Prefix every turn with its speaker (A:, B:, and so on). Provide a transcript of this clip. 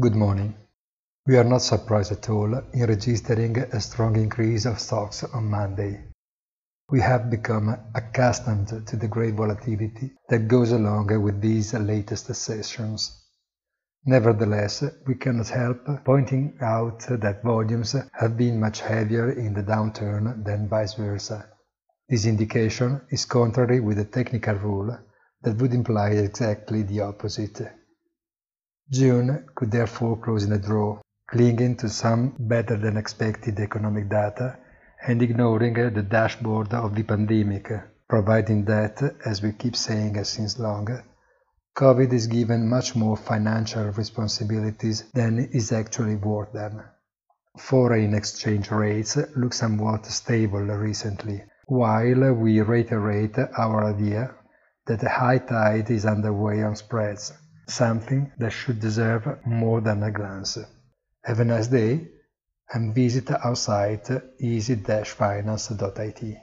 A: Good morning. We are not surprised at all in registering a strong increase of stocks on Monday. We have become accustomed to the great volatility that goes along with these latest sessions. Nevertheless, we cannot help pointing out that volumes have been much heavier in the downturn than vice versa. This indication is contrary with the technical rule that would imply exactly the opposite. June could therefore close in a draw, clinging to some better than expected economic data and ignoring uh, the dashboard of the pandemic, uh, providing that, as we keep saying uh, since long, COVID is given much more financial responsibilities than is actually worth them. Foreign exchange rates look somewhat stable recently, while we reiterate our idea that a high tide is underway on spreads something that should deserve more than a glance. Have a nice day and visit our site easy-finance.it.